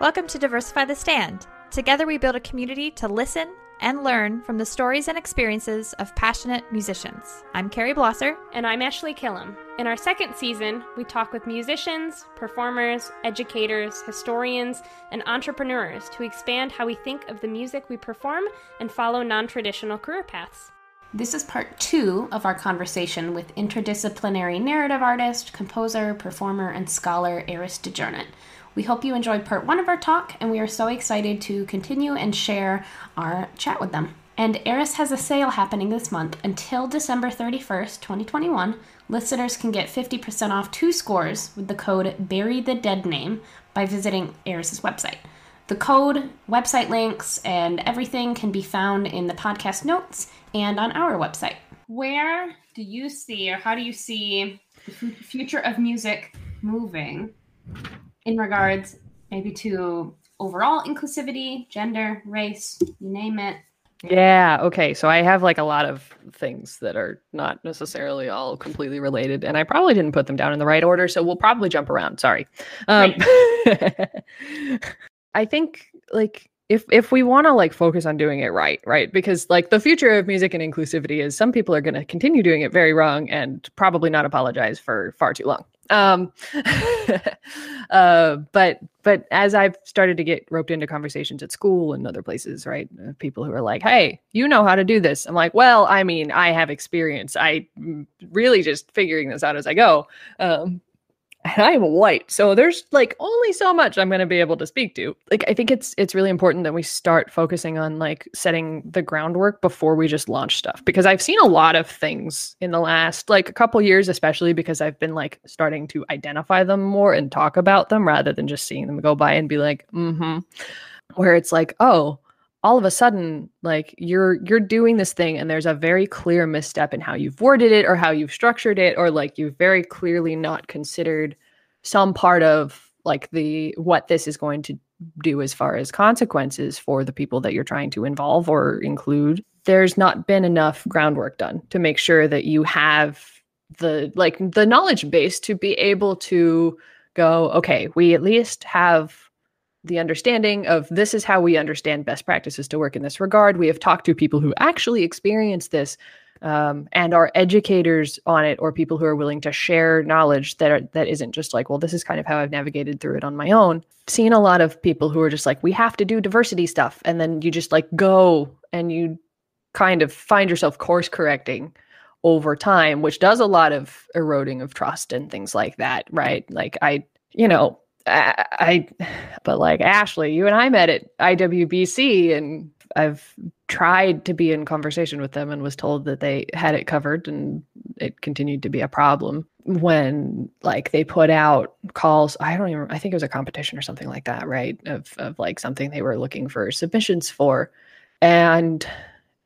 Welcome to Diversify the Stand. Together we build a community to listen and learn from the stories and experiences of passionate musicians. I'm Carrie Blosser. And I'm Ashley Killam. In our second season, we talk with musicians, performers, educators, historians, and entrepreneurs to expand how we think of the music we perform and follow non traditional career paths. This is part two of our conversation with interdisciplinary narrative artist, composer, performer, and scholar Eris DeJarnett. We hope you enjoyed part one of our talk, and we are so excited to continue and share our chat with them. And Eris has a sale happening this month until December 31st, 2021. Listeners can get 50% off two scores with the code Bury the Dead Name by visiting Eris's website. The code, website links, and everything can be found in the podcast notes and on our website. Where do you see, or how do you see the future of music moving in regards maybe to overall inclusivity, gender, race, you name it? Yeah, okay. So I have like a lot of things that are not necessarily all completely related, and I probably didn't put them down in the right order, so we'll probably jump around. Sorry. Um, I think like if if we want to like focus on doing it right, right? Because like the future of music and inclusivity is some people are going to continue doing it very wrong and probably not apologize for far too long. Um, uh, but but as I've started to get roped into conversations at school and other places, right? Uh, people who are like, "Hey, you know how to do this." I'm like, "Well, I mean, I have experience. I really just figuring this out as I go." Um, and I'm white. So there's like only so much I'm going to be able to speak to. Like I think it's it's really important that we start focusing on like setting the groundwork before we just launch stuff because I've seen a lot of things in the last like a couple years especially because I've been like starting to identify them more and talk about them rather than just seeing them go by and be like, "Mhm." Where it's like, "Oh, all of a sudden like you're you're doing this thing and there's a very clear misstep in how you've worded it or how you've structured it or like you've very clearly not considered some part of like the what this is going to do as far as consequences for the people that you're trying to involve or include. There's not been enough groundwork done to make sure that you have the like the knowledge base to be able to go okay we at least have the understanding of this is how we understand best practices to work in this regard. We have talked to people who actually experience this um, and are educators on it, or people who are willing to share knowledge that are, that isn't just like, well, this is kind of how I've navigated through it on my own. Seen a lot of people who are just like, we have to do diversity stuff, and then you just like go and you kind of find yourself course correcting over time, which does a lot of eroding of trust and things like that, right? Like I, you know, I, but like Ashley, you and I met at IWBC, and I've tried to be in conversation with them and was told that they had it covered, and it continued to be a problem when like they put out calls. I don't even. I think it was a competition or something like that, right? Of of like something they were looking for submissions for, and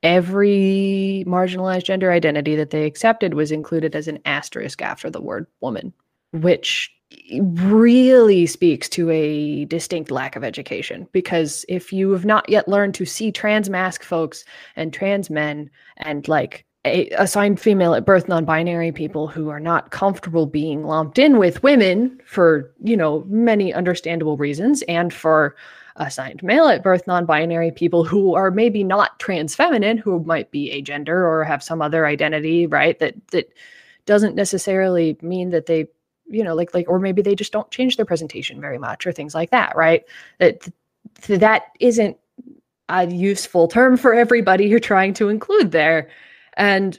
every marginalized gender identity that they accepted was included as an asterisk after the word woman, which really speaks to a distinct lack of education because if you have not yet learned to see trans mask folks and trans men and like a, assigned female at birth non-binary people who are not comfortable being lumped in with women for you know many understandable reasons and for assigned male at birth non-binary people who are maybe not trans feminine who might be a gender or have some other identity right that that doesn't necessarily mean that they you know like like or maybe they just don't change their presentation very much or things like that right? That that isn't a useful term for everybody you're trying to include there. And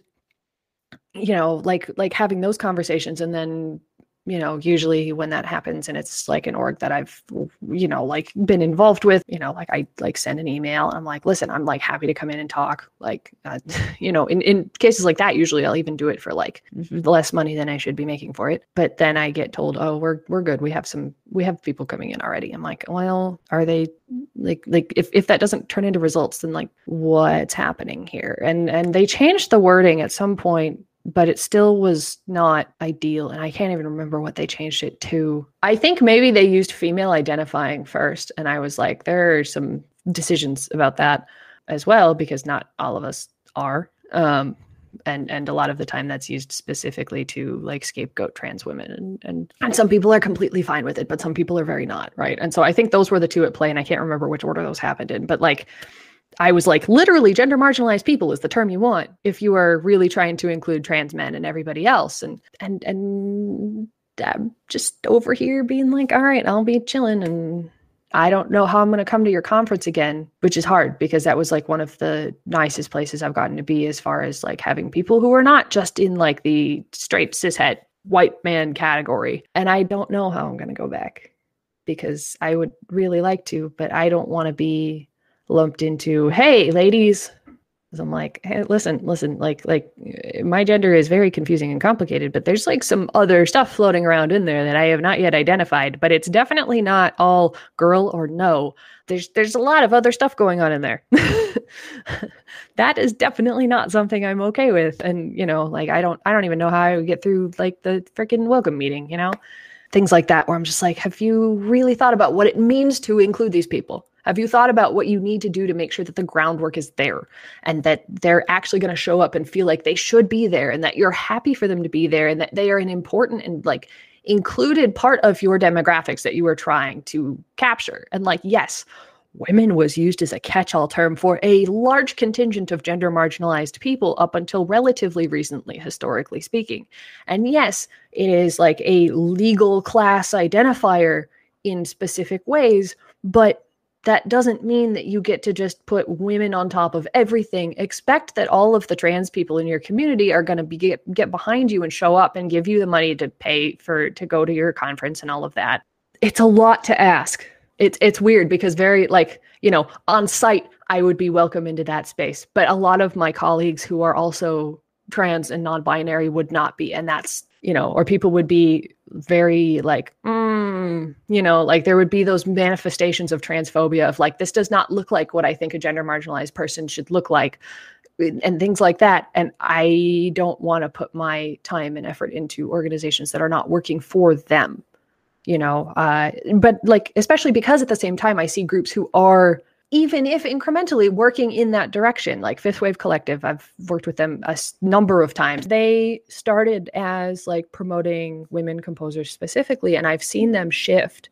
you know like like having those conversations and then you know usually when that happens and it's like an org that i've you know like been involved with you know like i like send an email i'm like listen i'm like happy to come in and talk like uh, you know in, in cases like that usually i'll even do it for like less money than i should be making for it. But then i get told oh we're we're good. We have some we have people coming in already. I'm like well are they like like if, if that doesn't turn into results then like what's happening here? And and they changed the wording at some point but it still was not ideal. And I can't even remember what they changed it to. I think maybe they used female identifying first. And I was like, there are some decisions about that as well, because not all of us are. Um, and and a lot of the time that's used specifically to like scapegoat trans women and and and some people are completely fine with it but some people are very not right and so i think those were the two at play and i can't remember which order those happened in but like I was like, literally, gender marginalized people is the term you want if you are really trying to include trans men and everybody else. And and and I'm just over here being like, all right, I'll be chilling and I don't know how I'm going to come to your conference again, which is hard because that was like one of the nicest places I've gotten to be as far as like having people who are not just in like the straight cishet white man category. And I don't know how I'm going to go back because I would really like to, but I don't want to be lumped into, hey, ladies, I'm like, hey, listen, listen, like, like my gender is very confusing and complicated, but there's like some other stuff floating around in there that I have not yet identified. But it's definitely not all girl or no. There's there's a lot of other stuff going on in there. that is definitely not something I'm okay with. And you know, like I don't I don't even know how I would get through like the freaking welcome meeting. You know, things like that where I'm just like, have you really thought about what it means to include these people? Have you thought about what you need to do to make sure that the groundwork is there and that they're actually going to show up and feel like they should be there and that you're happy for them to be there and that they are an important and like included part of your demographics that you are trying to capture? And like, yes, women was used as a catch all term for a large contingent of gender marginalized people up until relatively recently, historically speaking. And yes, it is like a legal class identifier in specific ways, but that doesn't mean that you get to just put women on top of everything. Expect that all of the trans people in your community are going to be get, get behind you and show up and give you the money to pay for to go to your conference and all of that. It's a lot to ask. It's it's weird because very like, you know, on site I would be welcome into that space, but a lot of my colleagues who are also trans and non-binary would not be and that's you know, or people would be very like, mm, you know, like there would be those manifestations of transphobia of like, this does not look like what I think a gender marginalized person should look like, and things like that. And I don't want to put my time and effort into organizations that are not working for them, you know. Uh, but like, especially because at the same time, I see groups who are even if incrementally working in that direction like fifth wave collective i've worked with them a number of times. They started as like promoting women composers specifically and i've seen them shift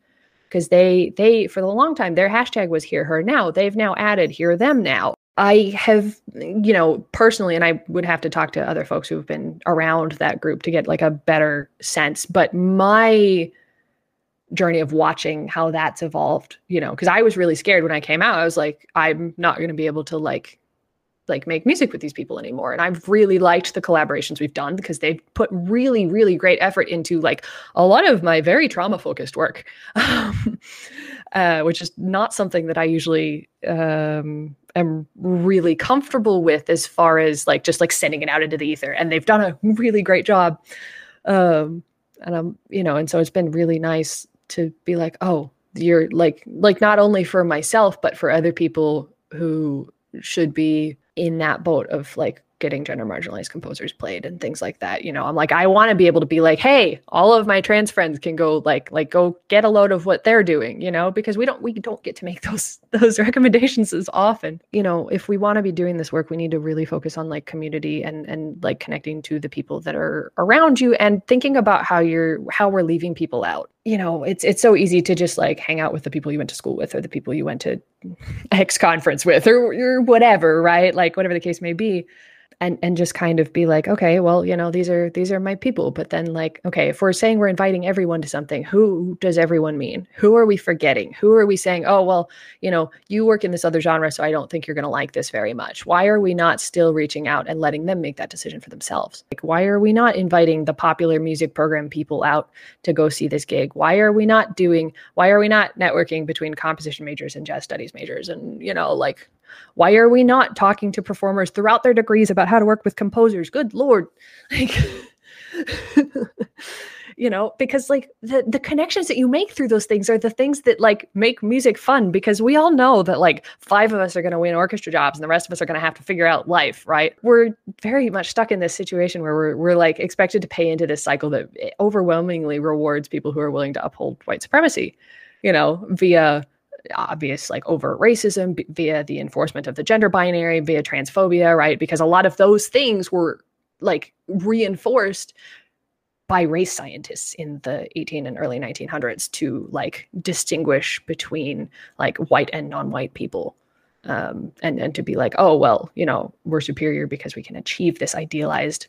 because they they for the long time their hashtag was here her now. They've now added here them now. I have you know personally and i would have to talk to other folks who've been around that group to get like a better sense but my journey of watching how that's evolved you know because i was really scared when i came out. I was like i'm not going to be able to like like make music with these people anymore. And i've really liked the collaborations we've done because they've put really really great effort into like a lot of my very trauma focused work uh, which is not something that i usually um, am really comfortable with as far as like just like sending it out into the ether. And they've done a really great job um, and i'm you know and so it's been really nice to be like, oh, you're like like not only for myself but for other people who should be in that boat of like getting gender marginalized composers played and things like that you know i'm like i want to be able to be like hey all of my trans friends can go like like go get a load of what they're doing you know because we don't we don't get to make those those recommendations as often you know. If we want to be doing this work we need to really focus on like community and and like connecting to the people that are around you and thinking about how you're how we're leaving people out you know. It's it's so easy to just like hang out with the people you went to school with or the people you went to x conference with or, or whatever right? Like whatever the case may be and and just kind of be like okay well you know these are these are my people. But then like okay if we're saying we're inviting everyone to something who does everyone mean? Who are we forgetting? Who are we saying oh well you know you work in this other genre so i don't think you're going to like this very much. Why are we not still reaching out and letting them make that decision for themselves? Like why are we not inviting the popular music program people out to go see this gig? Why are we not doing why are we not networking between composition majors and jazz studies majors and you know like why are we not talking to performers throughout their degrees about how to work with composers? Good lord. Like you know, because like the the connections that you make through those things are the things that like make music fun because we all know that like five of us are going to win orchestra jobs and the rest of us are going to have to figure out life, right? We're very much stuck in this situation where we're we're like expected to pay into this cycle that eh, overwhelmingly rewards people who are willing to uphold white supremacy, you know, via obvious like overt racism b- via the enforcement of the gender binary via transphobia right? Because a lot of those things were like reinforced by race scientists in the 18 and early 1900s to like distinguish between like white and non-white people. Um, and and to be like oh well you know we're superior because we can achieve this idealized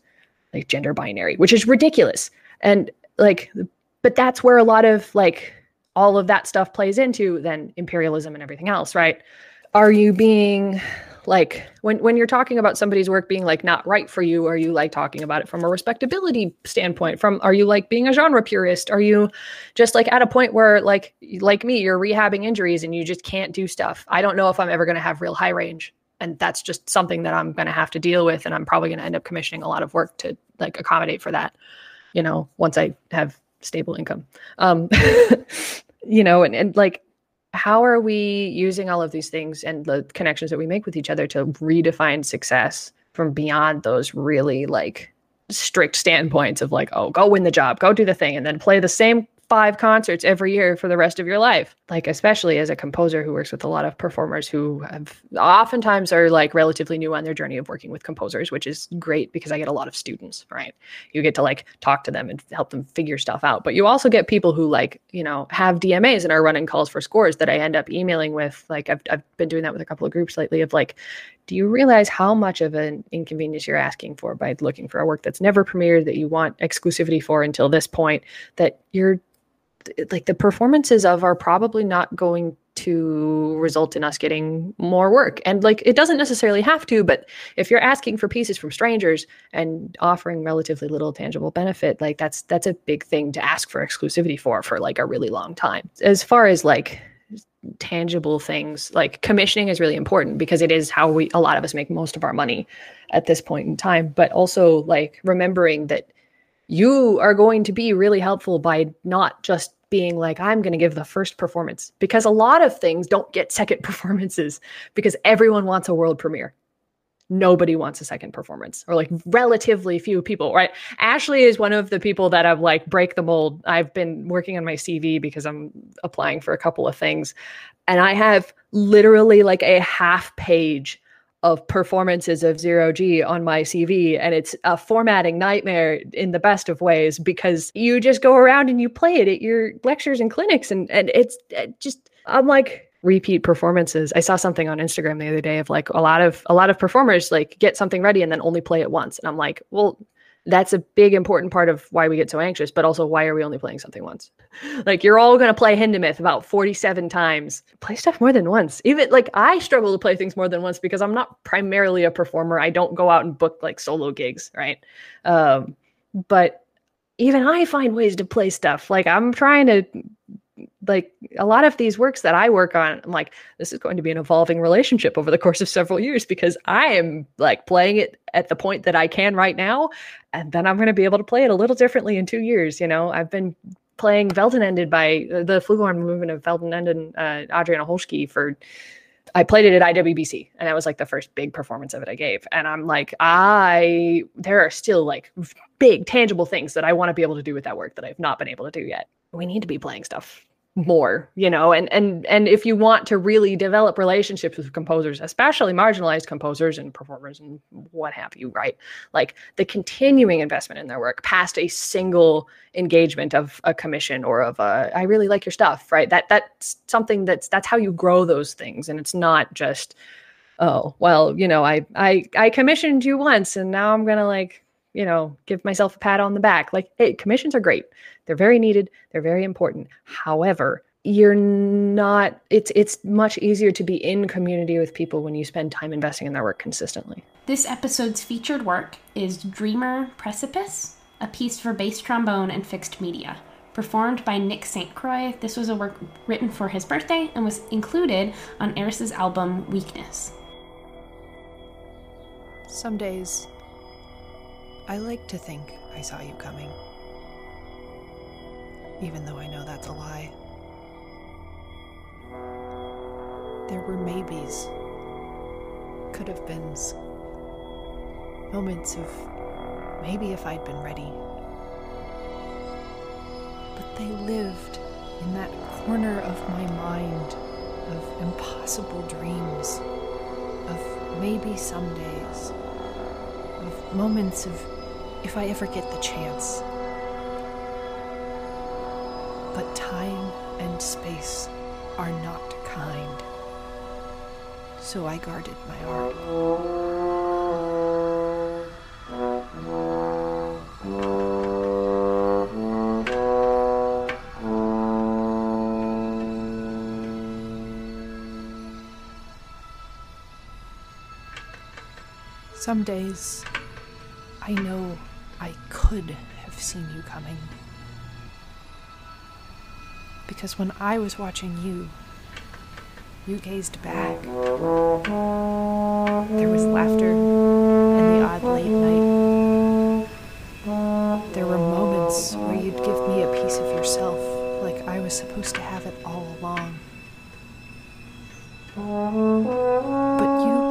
like gender binary which is ridiculous. And like but that's where a lot of like all of that stuff plays into then imperialism and everything else right? Are you being like when when you're talking about somebody's work being like not right for you are you like talking about it from a respectability standpoint? From are you like being a genre purist? Are you just like at a point where like like me you're rehabbing injuries and you just can't do stuff. I don't know if i'm ever going to have real high range and that's just something that i'm going to have to deal with and i'm probably going to end up commissioning a lot of work to like accommodate for that you know once i have stable income. Um you know and, and like how are we using all of these things and the connections that we make with each other to redefine success from beyond those really like strict standpoints of like oh go win the job go do the thing and then play the same five concerts every year for the rest of your life. Like, especially as a composer who works with a lot of performers who have oftentimes are like relatively new on their journey of working with composers, which is great because I get a lot of students, right? You get to like talk to them and help them figure stuff out. But you also get people who like, you know, have DMAs and are running calls for scores that I end up emailing with. Like, I've, I've been doing that with a couple of groups lately of like, do you realize how much of an inconvenience you're asking for by looking for a work that's never premiered that you want exclusivity for until this point that you're like the performances of are probably not going to result in us getting more work. And like it doesn't necessarily have to but if you're asking for pieces from strangers and offering relatively little tangible benefit like that's that's a big thing to ask for exclusivity for for like a really long time. As far as like tangible things like commissioning is really important because it is how we a lot of us make most of our money at this point in time. But also like remembering that you are going to be really helpful by not just being like, I'm going to give the first performance because a lot of things don't get second performances because everyone wants a world premiere. Nobody wants a second performance, or like relatively few people, right? Ashley is one of the people that I've like break the mold. I've been working on my CV because I'm applying for a couple of things, and I have literally like a half page of performances of zero G on my CV. And it's a formatting nightmare in the best of ways because you just go around and you play it at your lectures and clinics. And, and it's it just, I'm like, repeat performances. I saw something on Instagram the other day of like a lot of a lot of performers like get something ready and then only play it once. And I'm like, well, that's a big important part of why we get so anxious but also why are we only playing something once? Like you're all to play hindemith about 47 times. Play stuff more than once. Even like i struggle to play things more than once because i'm not primarily a performer. I don't go out and book like solo gigs right? Um, but even i find ways to play stuff. Like i'm trying to like a lot of these works that I work on, I'm like, this is going to be an evolving relationship over the course of several years because I am like playing it at the point that I can right now. And then I'm going to be able to play it a little differently in two years. You know, I've been playing Weltenende by uh, the Flugelhorn movement of Weltenende and uh, Adriana Hölszky for I played it at IWBC and that was like the first big performance of it I gave. And I'm like, I there are still like big tangible things that I want to be able to do with that work that I've not been able to do yet. We need to be playing stuff more you know and and and if you want to really develop relationships with composers especially marginalized composers and performers and what have you right? Like the continuing investment in their work past a single engagement of a commission or of a i really like your stuff right? That that's something that's that's how you grow those things. And it's not just oh well you know i i i commissioned you once and now i'm gonna like you know, give myself a pat on the back. Like, hey, commissions are great. They're very needed. They're very important. However, you're not it's it's much easier to be in community with people when you spend time investing in their work consistently. This episode's featured work is Dreamer Precipice, a piece for bass trombone and fixed media. Performed by Nick St. Croix, this was a work written for his birthday and was included on Eris's album Weakness. Some days I like to think I saw you coming. Even though I know that's a lie. There were maybes, could have beens, moments of maybe if I'd been ready. But they lived in that corner of my mind of impossible dreams, of maybe some days, of moments of if I ever get the chance. But time and space are not kind. So I guarded my art. Some days, I know I could have seen you coming. Because when I was watching you, you gazed back. There was laughter and the odd late night. There were moments where you'd give me a piece of yourself, like I was supposed to have it all along. But you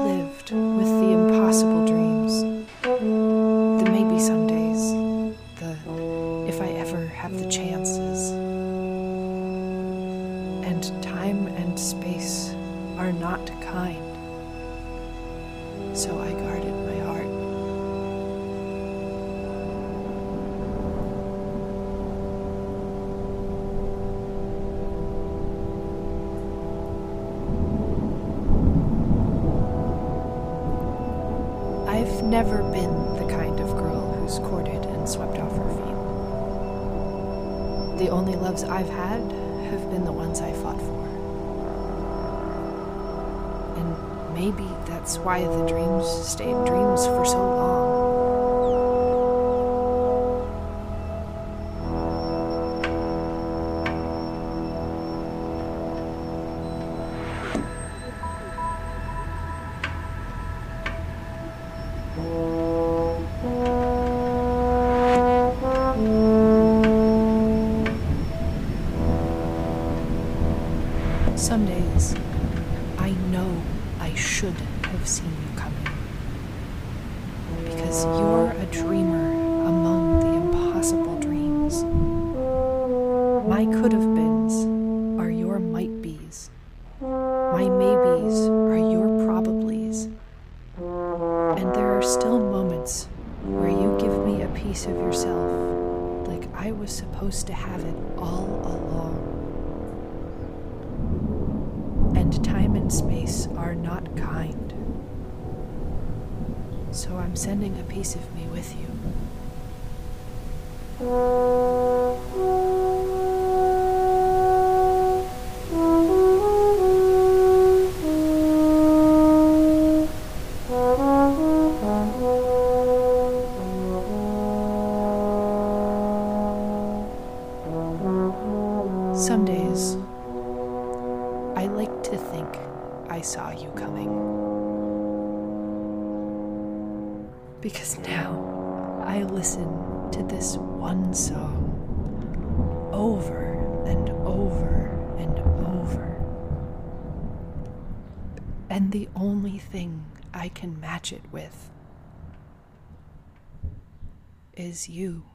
why space are not kind. So I'm sending a piece of me with you. Is you.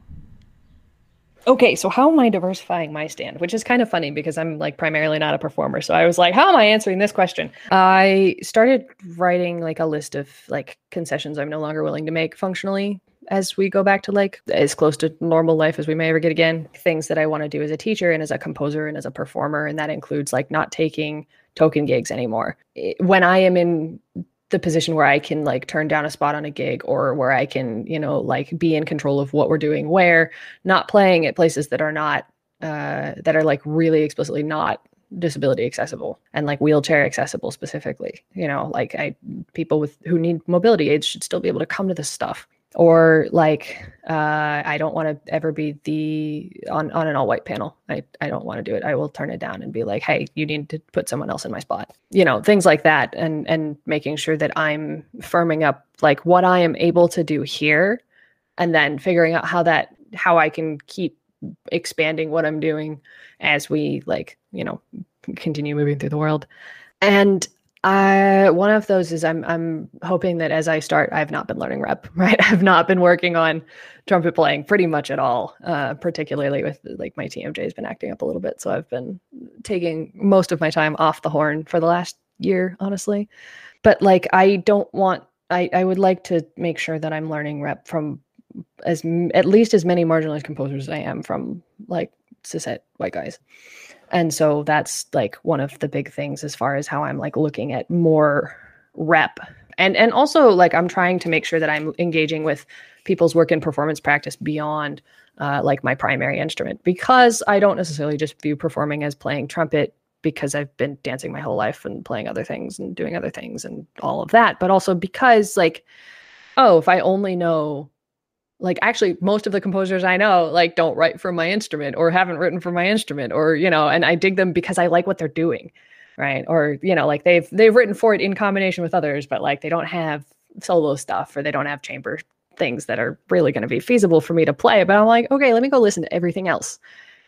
Okay, so how am I diversifying my stand? Which is kind of funny because I'm like primarily not a performer. So I was like, how am I answering this question? I started writing like a list of like concessions I'm no longer willing to make functionally as we go back to like as close to normal life as we may ever get again. Things that I want to do as a teacher and as a composer and as a performer. And that includes like not taking token gigs anymore. When I am in the position where I can like turn down a spot on a gig or where I can, you know, like be in control of what we're doing where, not playing at places that are not uh that are like really explicitly not disability accessible and like wheelchair accessible specifically. You know, like I people with who need mobility aids should still be able to come to this stuff. Or like uh I don't want to ever be the on on an all white panel. I I don't want to do it. I will turn it down and be like, "Hey, you need to put someone else in my spot." You know, things like that and and making sure that I'm firming up like what I am able to do here and then figuring out how that how I can keep expanding what I'm doing as we like, you know, continue moving through the world. And I one of those is I'm I'm hoping that as I start, I've not been learning rep, right? I've not been working on trumpet playing pretty much at all. Uh, particularly with like my TMJ has been acting up a little bit, so I've been taking most of my time off the horn for the last year, honestly. But like I don't want I I would like to make sure that I'm learning rep from as at least as many marginalized composers as I am from like cishet white guys. And so that's like one of the big things as far as how I'm like looking at more rep. And and also like I'm trying to make sure that I'm engaging with people's work in performance practice beyond uh, like my primary instrument because I don't necessarily just view performing as playing trumpet because I've been dancing my whole life and playing other things and doing other things and all of that, but also because like, oh, if I only know like actually most of the composers I know like don't write for my instrument or haven't written for my instrument or you know and I dig them because I like what they're doing right? Or you know like they've they've written for it in combination with others but like they don't have solo stuff or they don't have chamber things that are really going to be feasible for me to play but I'm like okay let me go listen to everything else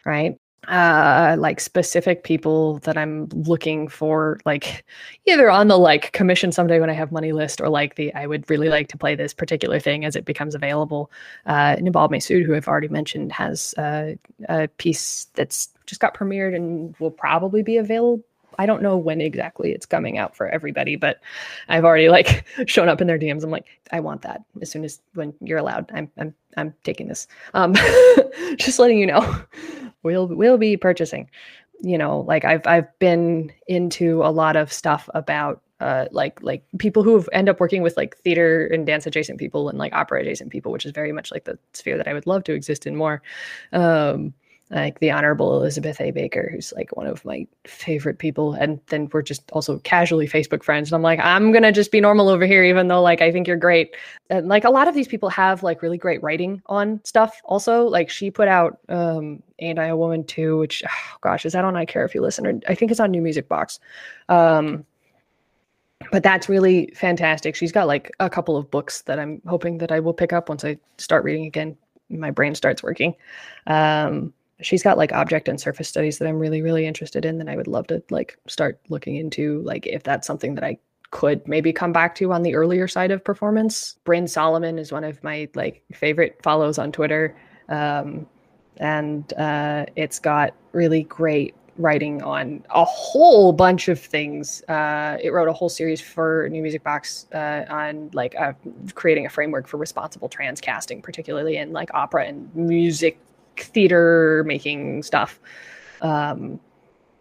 right uh like specific people that i'm looking for like either on the like commission someday when i have money list or like the i would really like to play this particular thing as it becomes available. Uh Nebal Maysaud, who i've already mentioned has uh, a piece that's just got premiered and will probably be available I don't know when exactly it's coming out for everybody, but I've already like shown up in their DMs. I'm like, I want that as soon as when you're allowed. I'm I'm I'm taking this. Um, just letting you know, we'll we'll be purchasing. You know, like I've I've been into a lot of stuff about uh, like like people who end up working with like theater and dance adjacent people and like opera adjacent people, which is very much like the sphere that I would love to exist in more. Um, like the Honorable Elizabeth A. Baker, who's like one of my favorite people. And then we're just also casually Facebook friends. And I'm like, I'm gonna just be normal over here, even though like I think you're great. And like a lot of these people have like really great writing on stuff. Also, like she put out um Ain't I a Woman Too, which oh gosh, is that on I Care if you listen? Or I think it's on New Music Box. Um but that's really fantastic. She's got like a couple of books that I'm hoping that I will pick up once I start reading again. My brain starts working. Um, she's got like object and surface studies that I'm really really interested in that I would love to like start looking into like if that's something that I could maybe come back to on the earlier side of performance. Brin Solomon is one of my like favorite follows on Twitter. Um, and uh, it's got really great writing on a whole bunch of things. Uh, it wrote a whole series for New Music Box uh, on like uh, creating a framework for responsible transcasting, particularly in like opera and music theater making stuff. Um,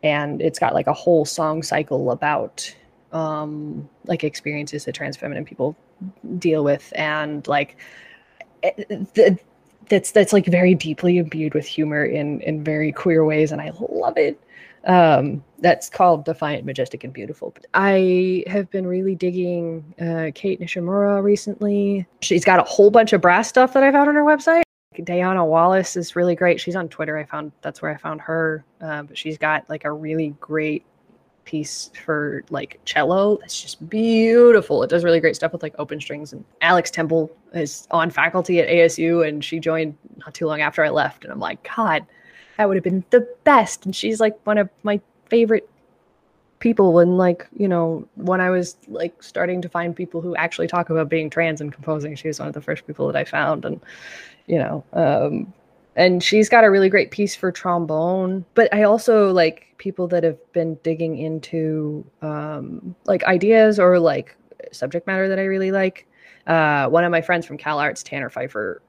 and it's got like a whole song cycle about um, like experiences that trans feminine people deal with. And like eh, that's that's like very deeply imbued with humor in in very queer ways and i love it. Um that's called defiant majestic and beautiful. I have been really digging uh kate nishimura recently. She's got a whole bunch of brass stuff that i found on her website Diana Wallace is really great. She's on Twitter. I found that's where I found her. Uh, but she's got like a really great piece for like cello that's just beautiful. It does really great stuff with like open strings. And Alex Temple is on faculty at ASU, and she joined not too long after I left. And I'm like, God, that would have been the best. And she's like one of my favorite people and like you know when i was like starting to find people who actually talk about being trans and composing she was one of the first people that i found and you know um and she's got a really great piece for trombone but i also like people that have been digging into um like ideas or like subject matter that i really like. Uh one of my friends from cal arts tanner pfeiffer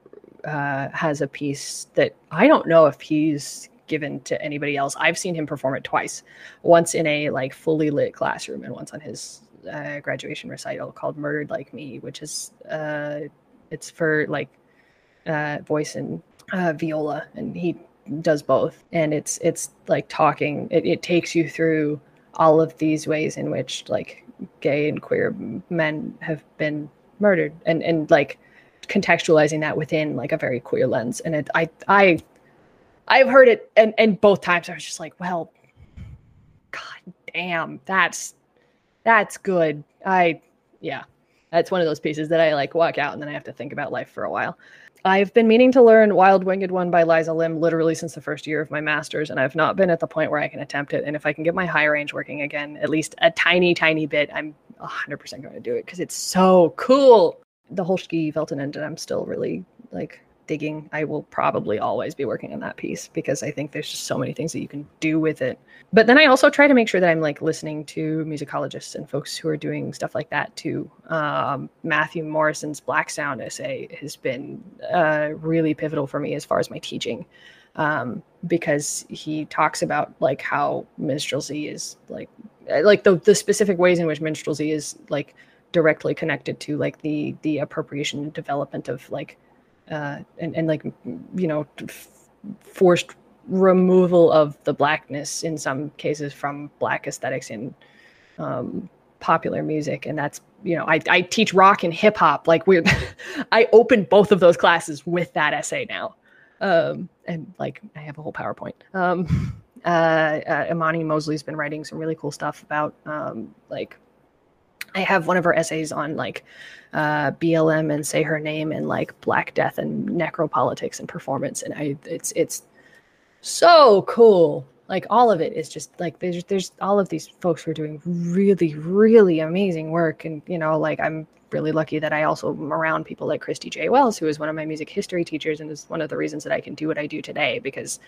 uh has a piece that i don't know if he's given to anybody else. I've seen him perform it twice once in a like fully lit classroom and once on his uh, graduation recital called murdered like me which is uh it's for like uh, voice and uh, viola, and he does both. And it's it's like talking. It, it takes you through all of these ways in which like gay and queer men have been murdered, and and like contextualizing that within like a very queer lens. And it, I I I've heard it, and and both times I was just like, well, god damn, that's that's good. I yeah, that's one of those pieces that I like walk out and then I have to think about life for a while. I've been meaning to learn Wild Winged One by Liza Lim literally since the first year of my master's, and I've not been at the point where I can attempt it. And if I can get my high range working again, at least a tiny, tiny bit, I'm 100% going to do it because it's so cool. The Hölszky and I'm still really like digging, I will probably always be working on that piece because I think there's just so many things that you can do with it. But then I also try to make sure that I'm like listening to musicologists and folks who are doing stuff like that too. Um, Matthew Morrison's Black Sound essay has been uh, really pivotal for me as far as my teaching um, because he talks about like how minstrelsy is like like the the specific ways in which minstrelsy is like directly connected to like the the appropriation and development of like uh and, and like you know forced removal of the blackness in some cases from black aesthetics in um popular music. And that's you know i, I teach rock and hip hop. Like we're i opened both of those classes with that essay now. Um and like i have a whole powerpoint. Um uh, uh imani mosley's been writing some really cool stuff about um like I have one of her essays on like uh, BLM and say her name and like Black Death and necropolitics and performance, and I it's it's so cool. Like all of it is just like there's there's all of these folks who are doing really really amazing work, and you know like I'm really lucky that I also am around people like Christi Jay Wells, who is one of my music history teachers and is one of the reasons that I can do what I do today because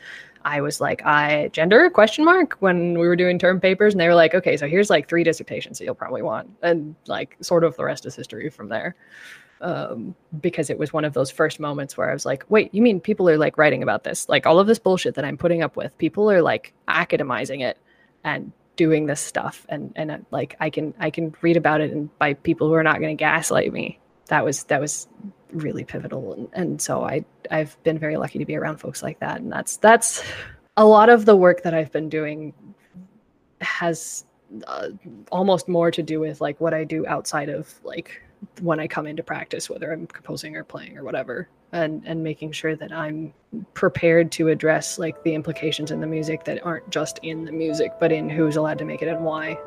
I was like, I gender question mark when we were doing term papers and they were like, okay, so here's like three dissertations that you'll probably want. And like sort of the rest is history from there. Um, because it was one of those first moments where I was like, wait, you mean people are like writing about this? Like all of this bullshit that I'm putting up with, people are like academizing it and doing this stuff and and uh, like I can I can read about it and by people who are not going to gaslight me. That was that was really pivotal. And, and so I I've been very lucky to be around folks like that. And that's that's a lot of the work that I've been doing has uh, almost more to do with like what I do outside of like when I come into practice whether I'm composing or playing or whatever and and making sure that I'm prepared to address like the implications in the music that aren't just in the music but in who's allowed to make it and why.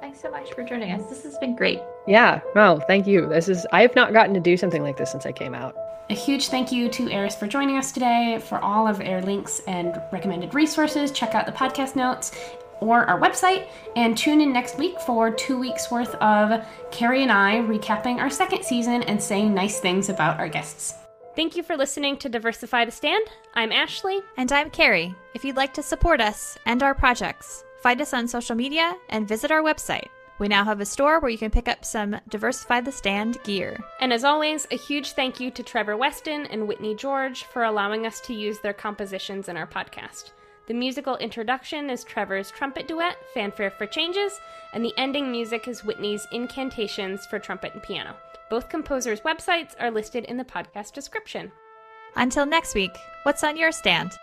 Thanks so much for joining us. This has been great. Yeah, no, thank you. This is I have not gotten to do something like this since I came out. A huge thank you to Eris for joining us today. For all of Air links and recommended resources, check out the podcast notes or our website and tune in next week for two weeks worth of Carrie and I recapping our second season and saying nice things about our guests. Thank you for listening to Diversify the Stand. I'm Ashley. And I'm Carrie. If you'd like to support us and our projects, find us on social media and visit our website. We now have a store where you can pick up some Diversify the Stand gear. And as always, a huge thank you to Trevor Weston and Whitney George for allowing us to use their compositions in our podcast. The musical introduction is Trevor's trumpet duet, Fanfare for Changes, and the ending music is Whitney's Incantations for trumpet and piano. Both composers' websites are listed in the podcast description. Until next week, what's on your stand?